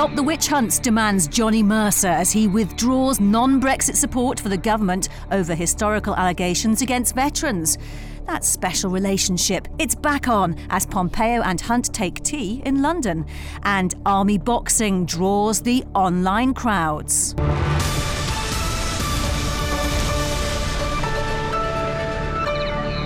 Stop the witch hunts, demands Johnny Mercer as he withdraws non Brexit support for the government over historical allegations against veterans. That special relationship, it's back on as Pompeo and Hunt take tea in London. And army boxing draws the online crowds.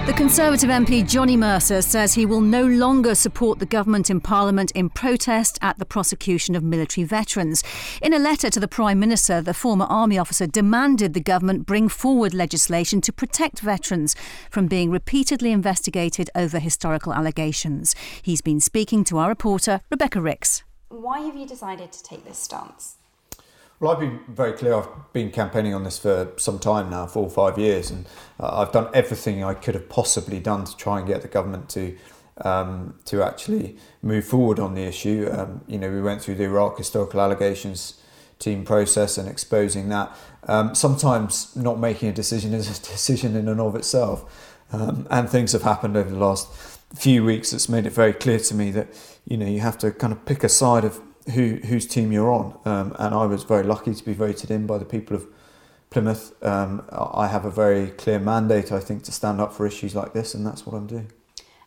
The Conservative MP Johnny Mercer says he will no longer support the government in Parliament in protest at the prosecution of military veterans. In a letter to the Prime Minister, the former army officer demanded the government bring forward legislation to protect veterans from being repeatedly investigated over historical allegations. He's been speaking to our reporter, Rebecca Ricks. Why have you decided to take this stance? Well, I've been very clear. I've been campaigning on this for some time now, four or five years, and uh, I've done everything I could have possibly done to try and get the government to um, to actually move forward on the issue. Um, you know, we went through the Iraq historical allegations team process and exposing that. Um, sometimes not making a decision is a decision in and of itself, um, and things have happened over the last few weeks that's made it very clear to me that you know you have to kind of pick a side of who whose team you're on. Um, and I was very lucky to be voted in by the people of Plymouth. Um, I have a very clear mandate, I think, to stand up for issues like this, and that's what I'm doing.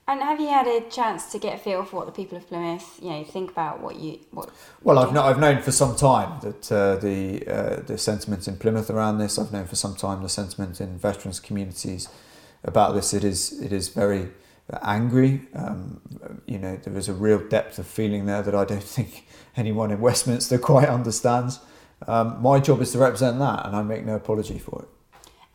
And have you had a chance to get a feel for what the people of Plymouth, you know, think about what you what? Well, I've, I've known for some time that uh, the uh, the sentiment in Plymouth around this. I've known for some time the sentiment in veterans communities about this. It is it is very angry. Um, you know, there is a real depth of feeling there that I don't think anyone in Westminster quite understands. Um, my job is to represent that, and I make no apology for it.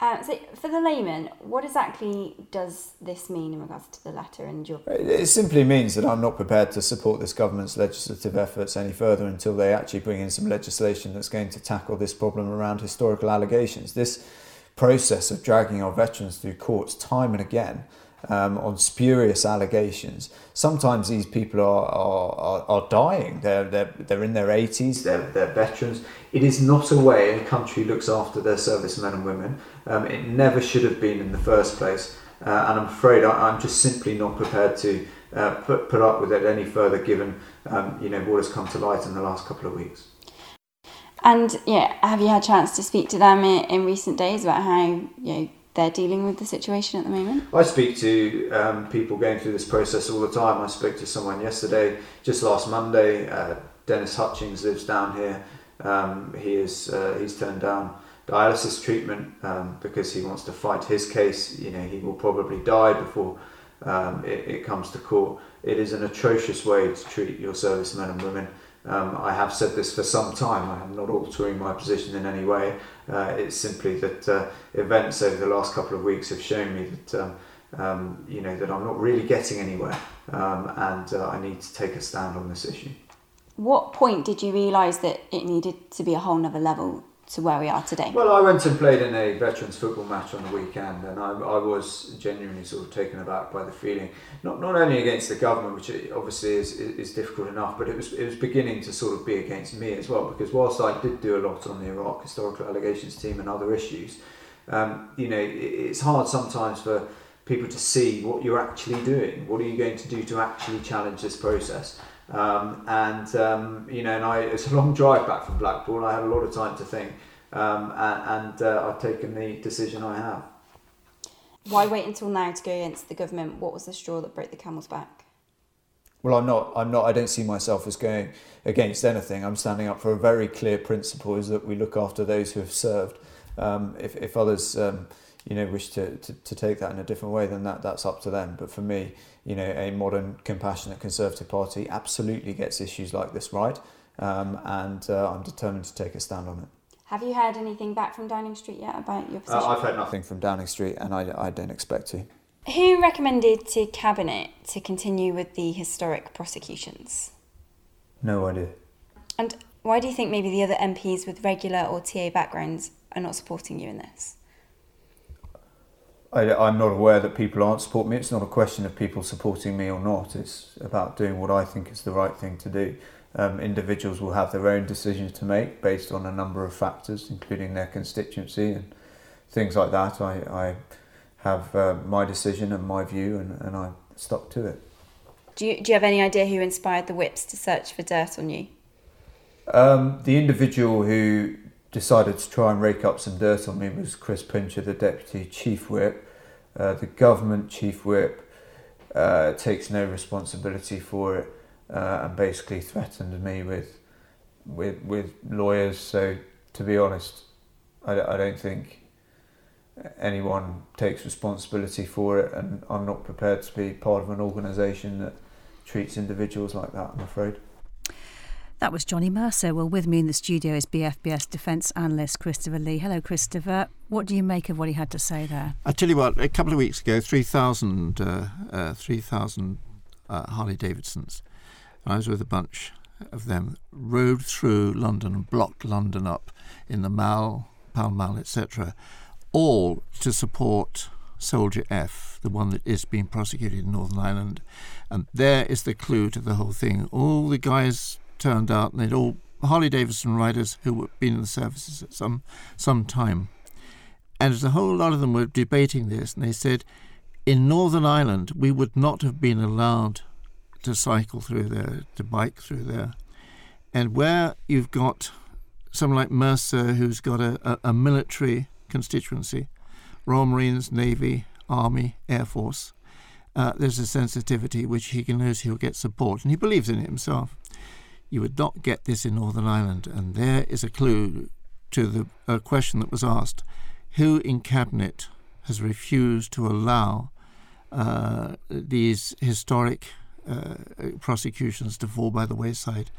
Uh, so, for the layman, what exactly does this mean in regards to the letter and your? It simply means that I'm not prepared to support this government's legislative efforts any further until they actually bring in some legislation that's going to tackle this problem around historical allegations. This process of dragging our veterans through courts time and again um, on spurious allegations. Sometimes these people are, are, are, dying. They're, they're, they're in their 80s, they're, they're veterans. It is not a way a country looks after their servicemen and women. Um, it never should have been in the first place. Uh, and I'm afraid I, am just simply not prepared to uh, put, put up with it any further given um, you know, what has come to light in the last couple of weeks. And yeah, have you had a chance to speak to them in, in recent days about how you know they're dealing with the situation at the moment? I speak to um, people going through this process all the time. I spoke to someone yesterday, just last Monday. Uh, Dennis Hutchings lives down here. Um, he is uh, he's turned down dialysis treatment um, because he wants to fight his case. You know, he will probably die before um, it, it comes to court. It is an atrocious way to treat your servicemen and women. Um, I have said this for some time. I am not altering my position in any way. Uh, it's simply that uh, events over the last couple of weeks have shown me that um, um, you know that I'm not really getting anywhere, um, and uh, I need to take a stand on this issue. What point did you realise that it needed to be a whole other level to where we are today? Well, I went and played in a veterans football match on the weekend, and I, I was genuinely sort of taken aback by the feeling, not not only against the government, which obviously is, is difficult enough, but it was it was beginning to sort of be against me as well, because whilst I did do a lot on the Iraq historical allegations team and other issues, um, you know, it, it's hard sometimes for people to see what you're actually doing. What are you going to do to actually challenge this process? Um, and um, you know, and I, it's a long drive back from Blackpool. I had a lot of time to think, um, and, and uh, I've taken the decision I have. Why wait until now to go against the government? What was the straw that broke the camel's back? Well, I'm not. I'm not. I don't see myself as going against anything. I'm standing up for a very clear principle: is that we look after those who have served. Um, if, if others um, you know wish to, to, to, take that in a different way then that that's up to them but for me you know a modern compassionate conservative party absolutely gets issues like this right um, and uh, I'm determined to take a stand on it. Have you heard anything back from Downing Street yet about your position? Uh, I've heard nothing. From Downing Street and I, I don't expect to. Who recommended to cabinet to continue with the historic prosecutions? No idea. And why do you think maybe the other MPs with regular or TA backgrounds are not supporting you in this I, I'm not aware that people aren't supporting me. It's not a question of people supporting me or not. It's about doing what I think is the right thing to do. um, individuals will have their own decisions to make based on a number of factors, including their constituency and things like that. I, I have uh, my decision and my view, and, and I stuck to it. Do you, do you have any idea who inspired the whips to search for dirt on you? Um, the individual who decided to try and rake up some dirt on me was Chris Pincher, the Deputy Chief Whip. Uh, the government Chief Whip uh, takes no responsibility for it uh, and basically threatened me with, with, with lawyers. So, to be honest, I, I don't think anyone takes responsibility for it, and I'm not prepared to be part of an organisation that treats individuals like that, I'm afraid. That was Johnny Mercer. Well, with me in the studio is BFBS defence analyst Christopher Lee. Hello, Christopher. What do you make of what he had to say there? I tell you what, a couple of weeks ago, 3,000 uh, uh, 3, uh, Harley Davidsons, I was with a bunch of them, rode through London and blocked London up in the Mall, Pall Mall, etc., all to support Soldier F, the one that is being prosecuted in Northern Ireland. And there is the clue to the whole thing. All the guys turned out, and they'd all Harley Davidson riders who had been in the services at some some time. And there's a whole lot of them were debating this, and they said, in Northern Ireland, we would not have been allowed to cycle through there, to bike through there. And where you've got someone like Mercer, who's got a, a, a military constituency, Royal Marines, Navy, Army, Air Force, uh, there's a sensitivity which he knows he'll get support, and he believes in it himself. You would not get this in Northern Ireland, and there is a clue to the uh, question that was asked: Who in cabinet has refused to allow uh, these historic uh, prosecutions to fall by the wayside?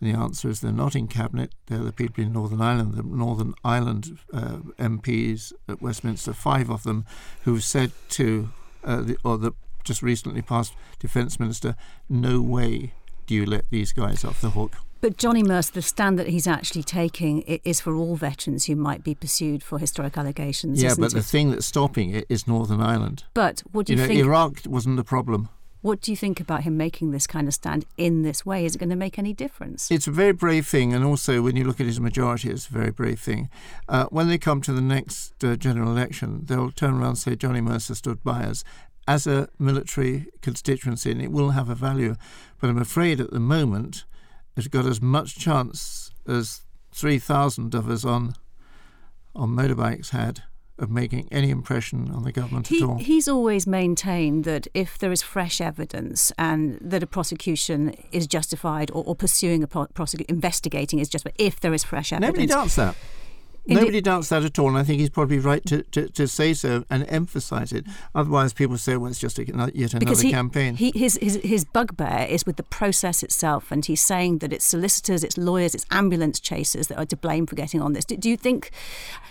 And the answer is they're not in cabinet. They're the people in Northern Ireland, the Northern Ireland uh, MPs at Westminster, five of them, who've said to uh, the, or the just recently passed defence minister, no way do you let these guys off the hook? But Johnny Mercer, the stand that he's actually taking is for all veterans who might be pursued for historic allegations. Yeah, but it? the thing that's stopping it is Northern Ireland. But what do you, you know, think? Iraq wasn't the problem. What do you think about him making this kind of stand in this way? Is it going to make any difference? It's a very brave thing, and also when you look at his majority, it's a very brave thing. Uh, when they come to the next uh, general election, they'll turn around and say Johnny Mercer stood by us as a military constituency, and it will have a value. But I'm afraid at the moment it's got as much chance as 3,000 of us on on motorbikes had of making any impression on the government he, at all. He's always maintained that if there is fresh evidence and that a prosecution is justified or, or pursuing a prosecution, investigating is justified, if there is fresh evidence. Nobody doubts that. Nobody doubts that at all, and I think he's probably right to, to, to say so and emphasise it. Otherwise, people say, well, it's just a, yet another because he, campaign. He, his, his, his bugbear is with the process itself, and he's saying that it's solicitors, it's lawyers, it's ambulance chasers that are to blame for getting on this. Do, do you think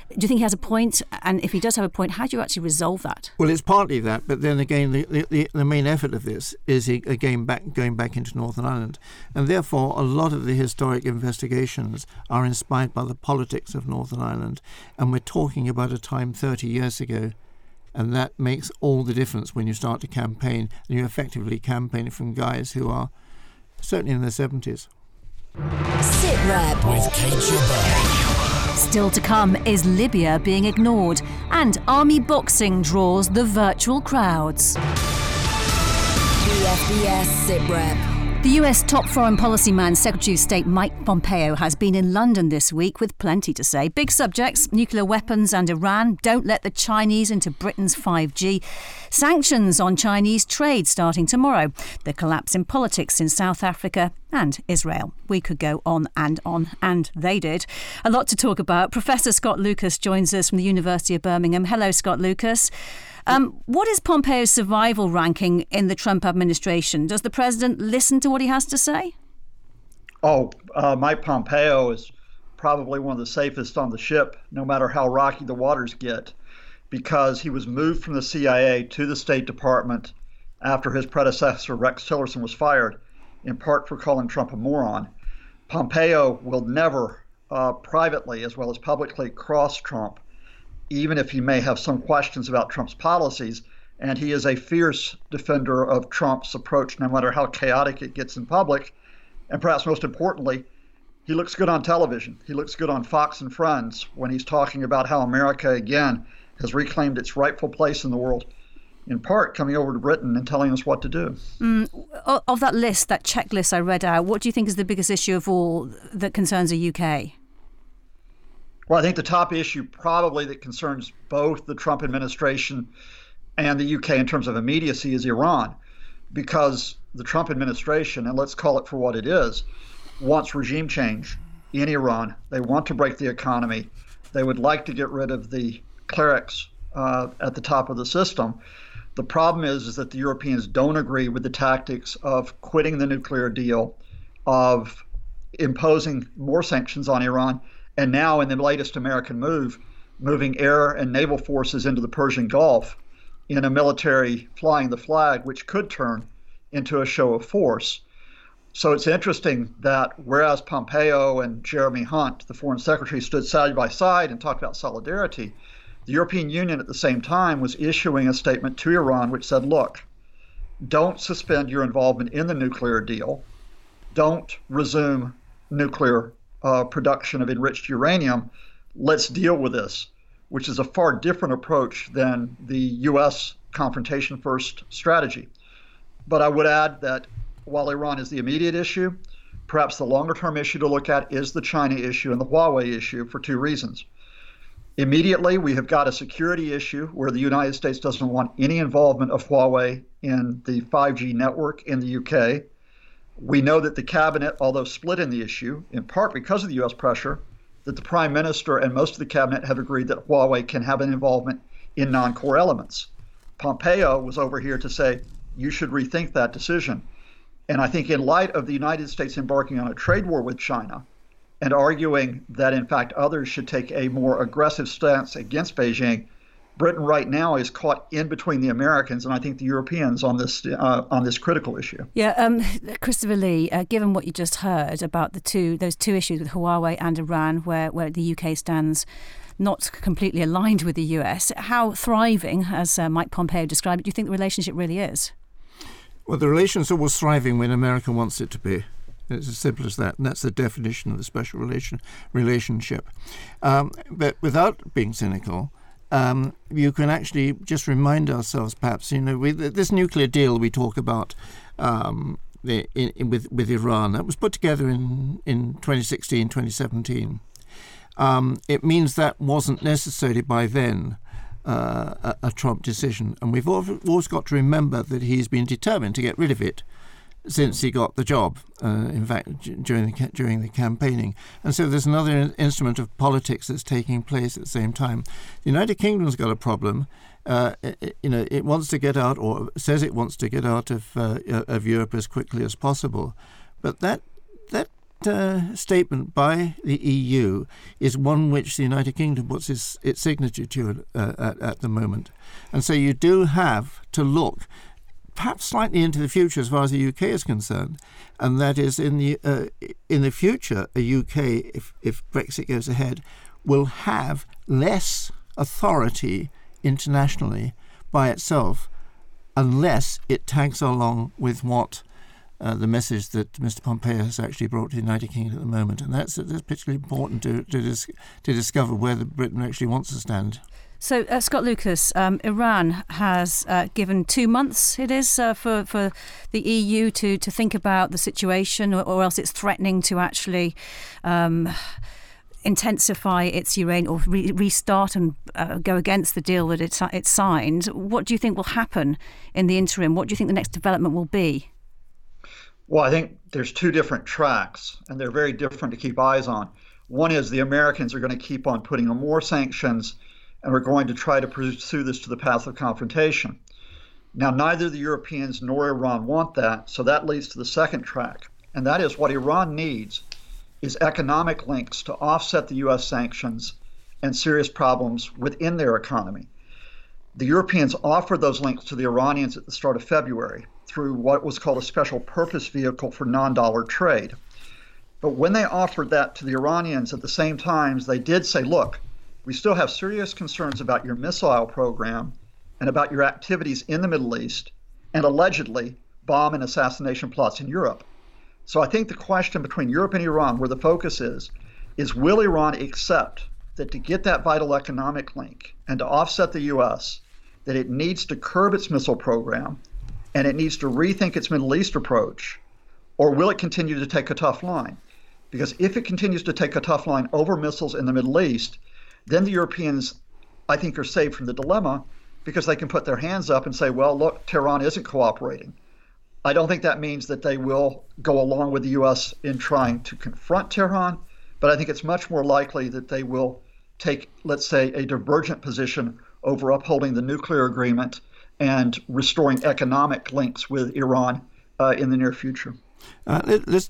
do you think he has a point? And if he does have a point, how do you actually resolve that? Well, it's partly that, but then again, the, the, the main effort of this is again back going back into Northern Ireland, and therefore a lot of the historic investigations are inspired by the politics of Northern Ireland, and we're talking about a time 30 years ago. And that makes all the difference when you start to campaign, and you're effectively campaign from guys who are certainly in their 70s. Sit Rep with Kate Jabbar. Still to come is Libya being ignored and army boxing draws the virtual crowds. BFBS Sit Rep. The US top foreign policy man, Secretary of State Mike Pompeo, has been in London this week with plenty to say. Big subjects nuclear weapons and Iran, don't let the Chinese into Britain's 5G, sanctions on Chinese trade starting tomorrow, the collapse in politics in South Africa, and Israel. We could go on and on, and they did. A lot to talk about. Professor Scott Lucas joins us from the University of Birmingham. Hello, Scott Lucas. Um, what is Pompeo's survival ranking in the Trump administration? Does the president listen to what he has to say? Oh, uh, Mike Pompeo is probably one of the safest on the ship, no matter how rocky the waters get, because he was moved from the CIA to the State Department after his predecessor, Rex Tillerson, was fired, in part for calling Trump a moron. Pompeo will never, uh, privately as well as publicly, cross Trump even if he may have some questions about Trump's policies. And he is a fierce defender of Trump's approach, no matter how chaotic it gets in public. And perhaps most importantly, he looks good on television. He looks good on Fox and Friends when he's talking about how America, again, has reclaimed its rightful place in the world, in part coming over to Britain and telling us what to do. Mm, of that list, that checklist I read out, what do you think is the biggest issue of all that concerns the UK? Well, I think the top issue probably that concerns both the Trump administration and the UK in terms of immediacy is Iran, because the Trump administration, and let's call it for what it is, wants regime change in Iran. They want to break the economy. They would like to get rid of the clerics uh, at the top of the system. The problem is, is that the Europeans don't agree with the tactics of quitting the nuclear deal, of imposing more sanctions on Iran, and now in the latest American move, moving air and naval forces into the Persian Gulf in a military flying the flag, which could turn into a show of force. So it's interesting that whereas Pompeo and Jeremy Hunt, the foreign secretary, stood side by side and talked about solidarity, the European Union at the same time was issuing a statement to Iran which said, look, don't suspend your involvement in the nuclear deal, don't resume nuclear uh, production of enriched uranium, let's deal with this, which is a far different approach than the U.S. confrontation first strategy. But I would add that while Iran is the immediate issue, perhaps the longer term issue to look at is the China issue and the Huawei issue for two reasons. Immediately, we have got a security issue where the United States doesn't want any involvement of Huawei in the 5G network in the UK. We know that the cabinet, although split in the issue, in part because of the U.S. pressure, that the prime minister and most of the cabinet have agreed that Huawei can have an involvement in non core elements. Pompeo was over here to say, you should rethink that decision. And I think, in light of the United States embarking on a trade war with China and arguing that, in fact, others should take a more aggressive stance against Beijing, Britain right now is caught in between the Americans and I think the Europeans on this uh, on this critical issue. Yeah, um, Christopher Lee, uh, given what you just heard about the two those two issues with Huawei and Iran, where where the UK stands not completely aligned with the US, how thriving, as uh, Mike Pompeo described it, do you think the relationship really is? Well, the relation's always thriving when America wants it to be. It's as simple as that, and that's the definition of the special relation relationship. Um, but without being cynical, um, you can actually just remind ourselves, perhaps, you know, with this nuclear deal we talk about um, the, in, in, with with Iran that was put together in in 2016, 2017. Um, it means that wasn't necessarily by then uh, a, a, Trump decision, and we've always got to remember that he's been determined to get rid of it since he got the job. Uh, in fact, during the during the campaigning, and so there's another instrument of politics that's taking place at the same time. The United Kingdom's got a problem. Uh, it, you know, it wants to get out, or says it wants to get out of uh, of Europe as quickly as possible, but that that uh, statement by the EU is one which the United Kingdom puts its, its signature to uh, at, at the moment. And so you do have to look perhaps slightly into the future as far as the UK is concerned, and that is in the uh, in the future, a UK, if if Brexit goes ahead, will have less authority internationally by itself, unless it tags along with what. Uh, the message that Mr. Pompeo has actually brought to the United Kingdom at the moment, and that's, that's particularly important to to, dis- to discover where Britain actually wants to stand. So, uh, Scott Lucas, um, Iran has uh, given two months, it is, uh, for, for the EU to, to think about the situation, or, or else it's threatening to actually um, intensify its uranium or re- restart and uh, go against the deal that it's, it's signed. What do you think will happen in the interim? What do you think the next development will be? Well, I think there's two different tracks, and they're very different to keep eyes on. One is the Americans are going to keep on putting on more sanctions and we're going to try to pursue this to the path of confrontation. Now, neither the Europeans nor Iran want that, so that leads to the second track, and that is what Iran needs is economic links to offset the U.S. sanctions and serious problems within their economy. The Europeans offered those links to the Iranians at the start of February through what was called a special purpose vehicle for non dollar trade. But when they offered that to the Iranians at the same time, they did say, look, we still have serious concerns about your missile program and about your activities in the Middle East and allegedly bomb and assassination plots in Europe. So I think the question between Europe and Iran, where the focus is, is will Iran accept that to get that vital economic link and to offset the U.S., that it needs to curb its missile program and it needs to rethink its Middle East approach, or will it continue to take a tough line? Because if it continues to take a tough line over missiles in the Middle East, then the Europeans, I think, are saved from the dilemma because they can put their hands up and say, well, look, Tehran isn't cooperating. I don't think that means that they will go along with the U.S. in trying to confront Tehran, but I think it's much more likely that they will take, let's say, a divergent position over upholding the nuclear agreement and restoring economic links with Iran uh, in the near future. Uh, let,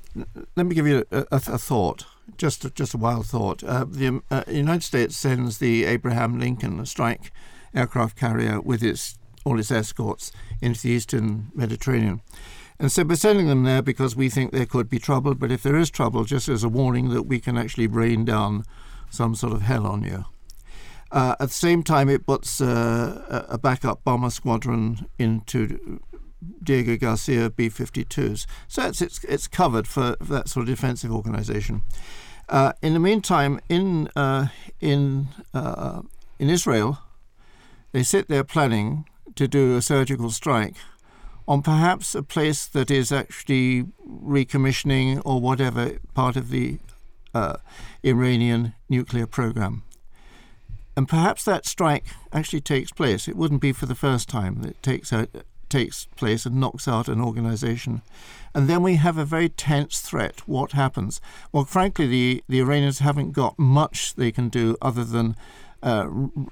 let me give you a, a, a, thought, just just a wild thought. Uh, the uh, United States sends the Abraham Lincoln strike aircraft carrier with its all its escorts into the eastern Mediterranean. And so we're sending them there because we think there could be trouble, but if there is trouble, just as a warning that we can actually rain down some sort of hell on you. Uh, at the same time, it puts uh, a backup bomber squadron into Diego Garcia B 52s. So it's, it's, it's covered for, for, that sort of defensive organization. Uh, in the meantime, in, uh, in, uh, in Israel, they sit there planning to do a surgical strike on perhaps a place that is actually recommissioning or whatever part of the uh, Iranian nuclear program. And perhaps that strike actually takes place. It wouldn't be for the first time that it takes out, takes place and knocks out an organization. And then we have a very tense threat. What happens? Well, frankly, the, the Iranians haven't got much they can do other than uh,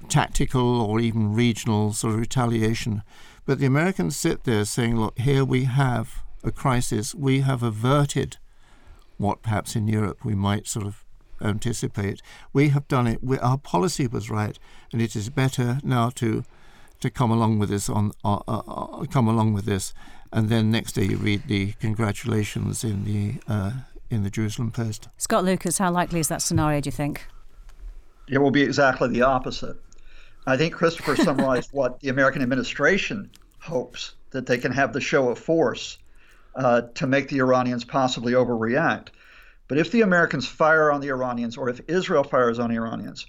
tactical or even regional sort of retaliation. But the Americans sit there saying, look, here we have a crisis. We have averted what perhaps in Europe we might sort of anticipate. We have done it. We, our policy was right, and it is better now to to come along with this on uh, uh, uh, come along with this, and then next day you read the congratulations in the uh, in the Jerusalem Post. Scott Lucas, how likely is that scenario? Do you think? It will be exactly the opposite. I think Christopher summarized what the American administration hopes that they can have the show of force uh, to make the Iranians possibly overreact. But if the Americans fire on the Iranians or if Israel fires on the Iranians,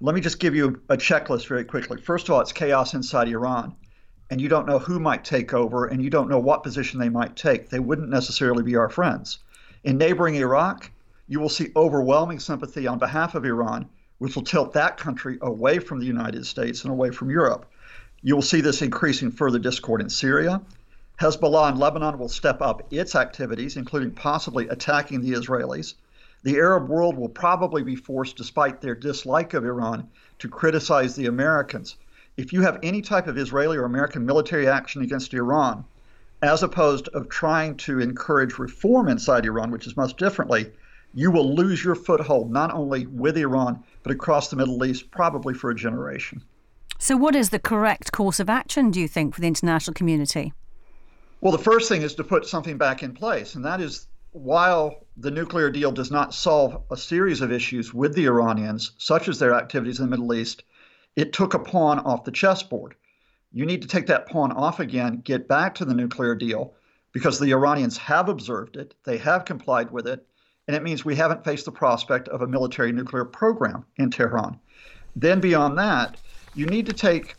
let me just give you a checklist very quickly. First of all, it's chaos inside Iran, and you don't know who might take over, and you don't know what position they might take. They wouldn't necessarily be our friends. In neighboring Iraq, you will see overwhelming sympathy on behalf of Iran which will tilt that country away from the United States and away from Europe. You will see this increasing further discord in Syria. Hezbollah in Lebanon will step up its activities, including possibly attacking the Israelis. The Arab world will probably be forced, despite their dislike of Iran, to criticize the Americans. If you have any type of Israeli or American military action against Iran, as opposed of trying to encourage reform inside Iran, which is much differently, you will lose your foothold not only with Iran, but across the Middle East, probably for a generation. So, what is the correct course of action, do you think, for the international community? Well, the first thing is to put something back in place, and that is while the nuclear deal does not solve a series of issues with the Iranians, such as their activities in the Middle East, it took a pawn off the chessboard. You need to take that pawn off again, get back to the nuclear deal, because the Iranians have observed it, they have complied with it, and it means we haven't faced the prospect of a military nuclear program in Tehran. Then, beyond that, you need to take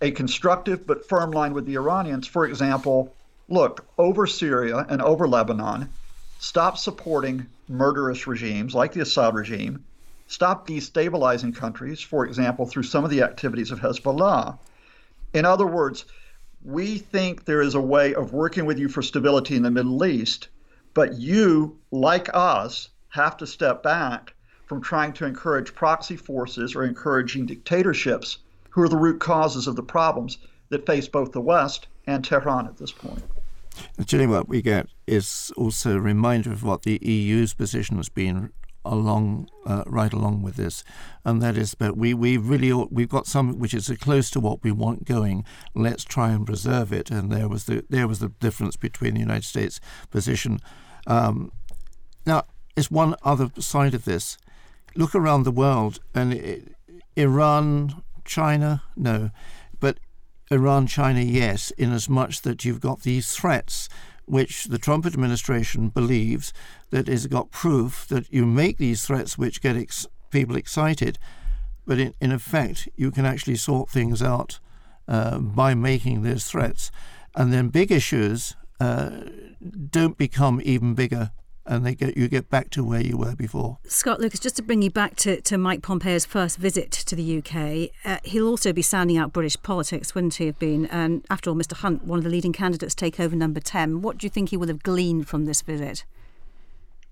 a constructive but firm line with the Iranians. For example, look, over Syria and over Lebanon, stop supporting murderous regimes like the Assad regime, stop destabilizing countries, for example, through some of the activities of Hezbollah. In other words, we think there is a way of working with you for stability in the Middle East but you, like us, have to step back from trying to encourage proxy forces or encouraging dictatorships who are the root causes of the problems that face both the West and Tehran at this point. Actually, what we get is also a reminder of what the EU's position has been along uh, right along with this, and that is that we we really we've got something which is close to what we want going. Let's try and preserve it. And there was the there was the difference between the United States position um, now, there's one other side of this. Look around the world, and it, Iran, China, no, Iran, China, yes, in as much that you've got these threats which the Trump administration believes that has got proof that you make these threats which get ex- people excited, but in, in effect, you can actually sort things out uh, by making those threats. And then big issues uh, don't become even bigger and they get you get back to where you were before. Scott Lucas, just to bring you back to, to Mike Pompeo's first visit to the UK, uh, he'll also be sounding out British politics, wouldn't he have been? And after all, Mr Hunt, one of the leading candidates, take over number 10. What do you think he will have gleaned from this visit?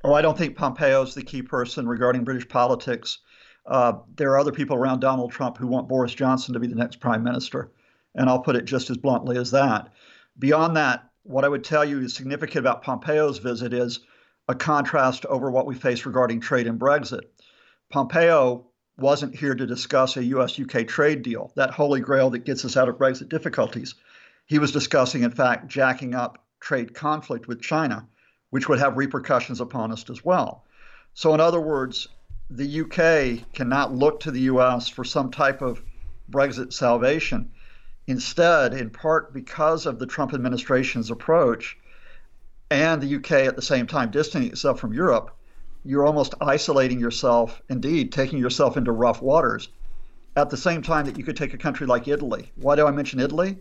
Oh, I don't think Pompeo's the key person regarding British politics. Uh, there are other people around Donald Trump who want Boris Johnson to be the next prime minister. And I'll put it just as bluntly as that. Beyond that, what I would tell you is significant about Pompeo's visit is a contrast over what we face regarding trade and Brexit. Pompeo wasn't here to discuss a US UK trade deal, that holy grail that gets us out of Brexit difficulties. He was discussing, in fact, jacking up trade conflict with China, which would have repercussions upon us as well. So, in other words, the UK cannot look to the US for some type of Brexit salvation. Instead, in part because of the Trump administration's approach, and the UK at the same time distancing itself from Europe, you're almost isolating yourself, indeed, taking yourself into rough waters. At the same time that you could take a country like Italy. Why do I mention Italy?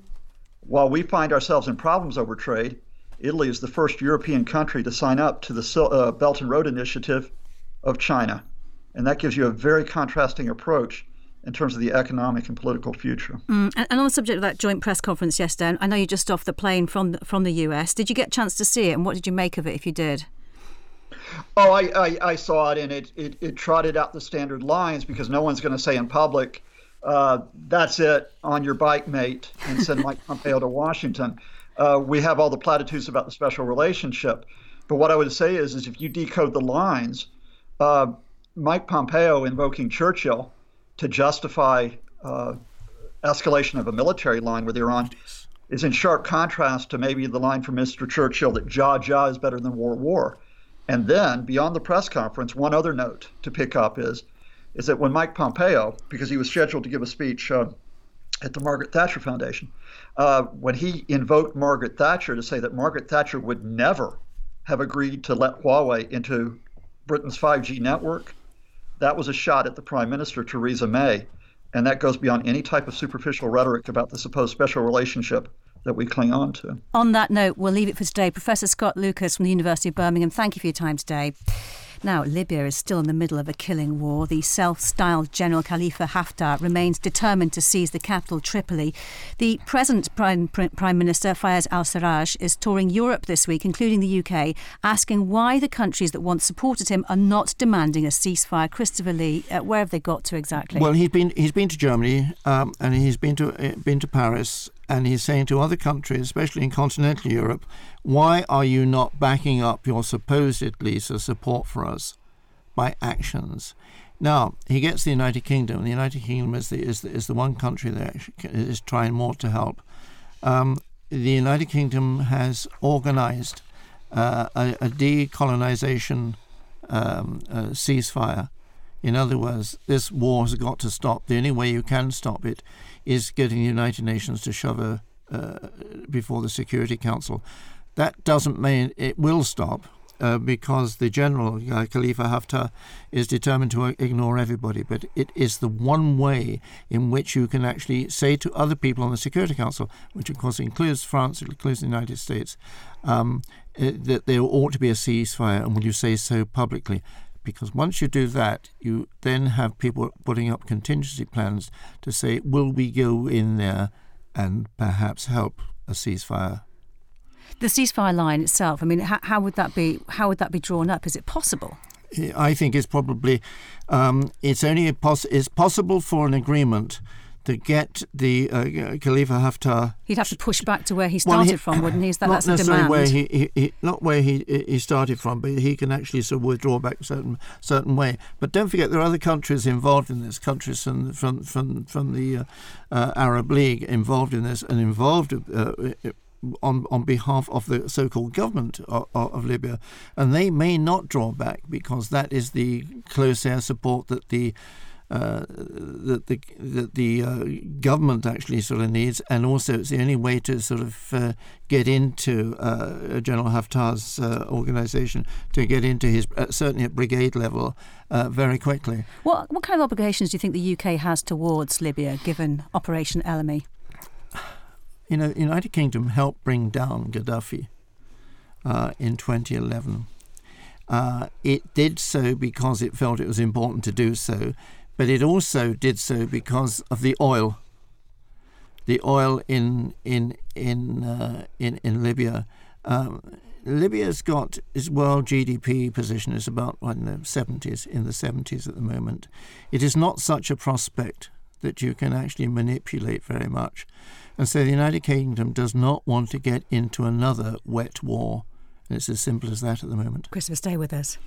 While we find ourselves in problems over trade, Italy is the first European country to sign up to the uh, Belt and Road Initiative of China. And that gives you a very contrasting approach in terms of the economic and political future. Mm, and, and, on the subject of that joint press conference yesterday, I know you're just off the plane from the, from the US. Did you get a chance to see it, and what did you make of it if you did? Oh, I, I, I saw it, and it, it, it trotted out the standard lines because no one's going to say in public, uh, that's it, on your bike, mate, and send Mike Pompeo to Washington. Uh, we have all the platitudes about the special relationship. But what I would say is, is if you decode the lines, uh, Mike Pompeo invoking Churchill to justify uh, escalation of a military line with Iran is in sharp contrast to maybe the line from Mr. Churchill that jaw jaw is better than war war. And then beyond the press conference, one other note to pick up is is that when Mike Pompeo, because he was scheduled to give a speech uh, at the Margaret Thatcher Foundation, uh, when he invoked Margaret Thatcher to say that Margaret Thatcher would never have agreed to let Huawei into Britain's 5G network, that was a shot at the Prime Minister, Theresa May. And that goes beyond any type of superficial rhetoric about the supposed special relationship that we cling on to. On that note, we'll leave it for today. Professor Scott Lucas from the University of Birmingham, thank you for your time today. Now, Libya is still in the middle of a killing war. The self styled General Khalifa Haftar remains determined to seize the capital, Tripoli. The present Prime, Prime Minister, Fayez al Sarraj, is touring Europe this week, including the UK, asking why the countries that once supported him are not demanding a ceasefire. Christopher Lee, uh, where have they got to exactly? Well, he's been, he's been to Germany um, and he's been to, uh, been to Paris and he's saying to other countries, especially in continental Europe, why are you not backing up your supposedly support for us by actions? Now he gets the United Kingdom. The United Kingdom is the is the, is the one country that is trying more to help. Um, the United Kingdom has organised uh, a, a, decolonization um, ceasefire. In other words, this war has got to stop. The only way you can stop it is getting the United Nations to shove a uh, before the Security Council. That doesn't mean it will stop. Uh, because the general uh, Khalifa Haftar is determined to ignore everybody. But it is the one way in which you can actually say to other people on the Security Council, which of course includes France, it includes the United States, um, uh, that there ought to be a ceasefire, and will you say so publicly? Because once you do that, you then have people putting up contingency plans to say, will we go in there and perhaps help a ceasefire? The ceasefire line itself. I mean, how, how would that be? How would that be drawn up? Is it possible? I think it's probably um, it's only poss- it's possible for an agreement to get the uh, Khalifa Haftar. He'd have to push back to where he started well, he, from, wouldn't he? Is that not that's necessarily a where he, he, he, not where he he started from, but he can actually sort of withdraw back a certain certain way. But don't forget there are other countries involved in this. Countries from from from from the uh, uh, Arab League involved in this and involved. Uh, on on behalf of the so-called government of, of, Libya, and they may not draw back because that is the close air support that the uh, that the that the uh, government actually sort of needs, and also it's the only way to sort of uh, get into uh, General Haftar's uh, organisation to get into his uh, certainly at brigade level very quickly. What what kind of obligations do you think the UK has towards Libya, given Operation Ellamy? You know, the United Kingdom helped bring down Gaddafi in 2011. Uh, it did so because it felt it was important to do so, but it also did so because of the oil. The oil in in in uh, in in Libya. Um, Libya's got its world GDP position is about well, in the 70s, in the 70s at the moment. It is not such a prospect that you can actually manipulate very much. And so the United Kingdom does not want to get into another wet war. And it's as simple as that at the moment. Christopher, stay with us.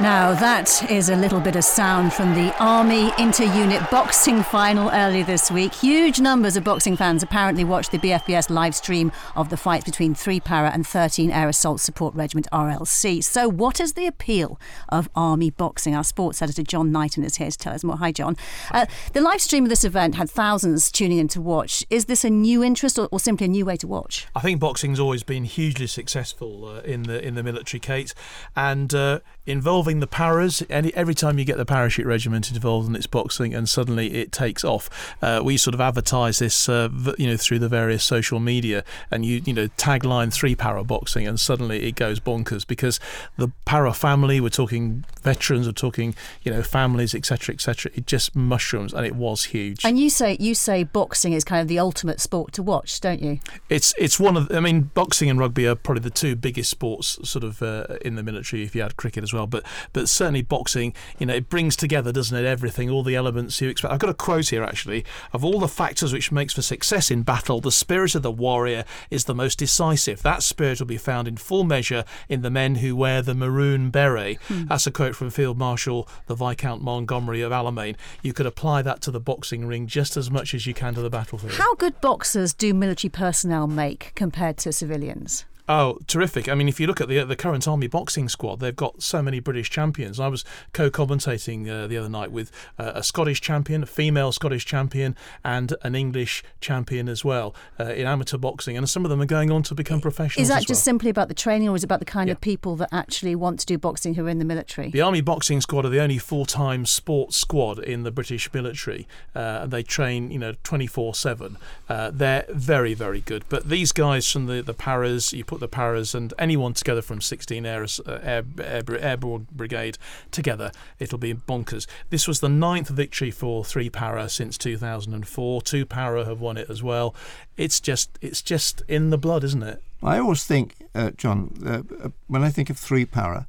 Now, that is a little bit of sound from the Army Inter Unit boxing final earlier this week. Huge numbers of boxing fans apparently watched the BFBS live stream of the fight between 3 Para and 13 Air Assault Support Regiment RLC. So, what is the appeal of Army boxing? Our sports editor John Knighton is here to tell us more. Hi, John. Uh, the live stream of this event had thousands tuning in to watch. Is this a new interest or, or simply a new way to watch? I think boxing's always been hugely successful uh, in the in the military, Kate, and uh, involving the paras. Any, every time you get the parachute regiment involved in its boxing, and suddenly it takes off. Uh, we sort of advertise this, uh, you know, through the various social media, and you you know tagline three para boxing, and suddenly it goes bonkers because the para family. We're talking veterans. We're talking you know families, etc., etc. It just mushrooms, and it was huge. And you say you say boxing is kind of the ultimate sport to watch, don't you? It's it's one of. I mean, boxing and rugby are probably the two biggest sports sort of uh, in the military. If you add cricket as well well. But but certainly boxing, you know, it brings together, doesn't it, everything, all the elements you expect. I've got a quote here actually of all the factors which makes for success in battle. The spirit of the warrior is the most decisive. That spirit will be found in full measure in the men who wear the maroon beret. Hmm. That's a quote from Field Marshal the Viscount Montgomery of Alamein. You could apply that to the boxing ring just as much as you can to the battlefield. How good boxers do military personnel make compared to civilians? Oh, terrific! I mean, if you look at the the current army boxing squad, they've got so many British champions. I was co-commentating uh, the other night with uh, a Scottish champion, a female Scottish champion, and an English champion as well uh, in amateur boxing, and some of them are going on to become professionals. Is that just well. simply about the training, or is it about the kind yeah. of people that actually want to do boxing who are in the military? The army boxing squad are the only full-time sports squad in the British military, uh, they train, you know, twenty-four-seven. Uh, they're very, very good. But these guys from the the paras, you put put the paras and anyone together from 16 Air, uh, Air, Air, Airborne Brigade together, it'll be bonkers. This was the ninth victory for three para since 2004. Two para have won it as well. It's just it's just in the blood, isn't it? I always think, uh, John, uh, uh when I think of three para,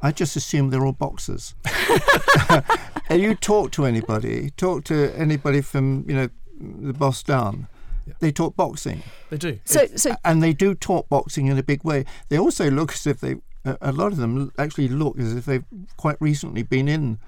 I just assume they're all boxers. and you talk to anybody, talk to anybody from you know the boss down, yeah. They talk boxing. They do. So, so, and they do talk boxing in a big way. They also look as if they, a lot of them actually look as if they've quite recently been in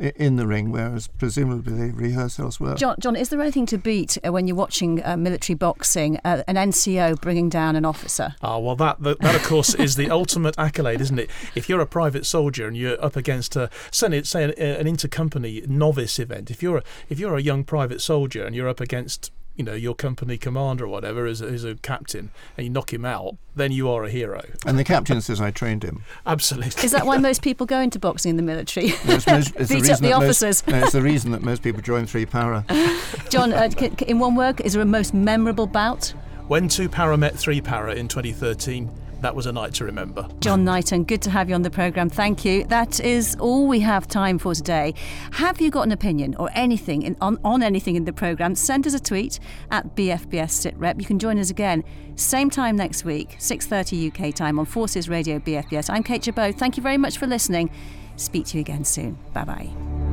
in the ring, whereas presumably they rehearse elsewhere. John, John, is there anything to beat uh, when you're watching uh, military boxing, uh, an NCO bringing down an officer? Ah, well, that, that, that of course is the ultimate accolade, isn't it? If you're a private soldier and you're up against a certainly say an, an intercompany novice event, if you're a, if you're a young private soldier and you're up against you know your company commander or whatever is a, as a captain and you knock him out then you are a hero. And the captain says i trained him. Absolutely. Is that why most people go into boxing in the military? No, it's most, it's beat the up the officers most, no, it's the reason that most people join three para. John uh, in one word is there a most memorable bout? When two para met three para in 2013 that was a night to remember. John Knighton, good to have you on the programme. Thank you. That is all we have time for today. Have you got an opinion or anything in, on, on anything in the programme? Send us a tweet at BFBS SitRep. You can join us again same time next week, 6.30 UK time on Forces Radio BFBS. I'm Kate Jabot. Thank you very much for listening. Speak to you again soon. Bye-bye.